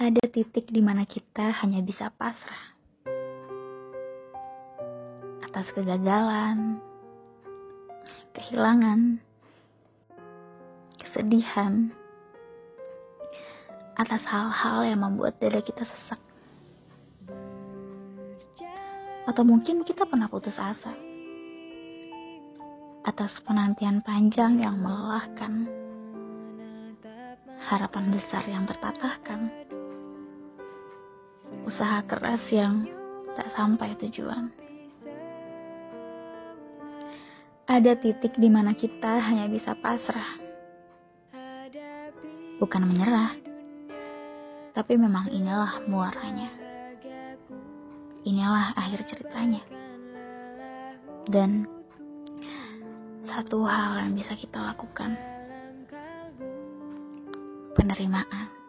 Ada titik di mana kita hanya bisa pasrah atas kegagalan, kehilangan, kesedihan, atas hal-hal yang membuat dada kita sesak. Atau mungkin kita pernah putus asa atas penantian panjang yang melelahkan, harapan besar yang terpatahkan usaha keras yang tak sampai tujuan. Ada titik di mana kita hanya bisa pasrah, bukan menyerah, tapi memang inilah muaranya. Inilah akhir ceritanya, dan satu hal yang bisa kita lakukan: penerimaan.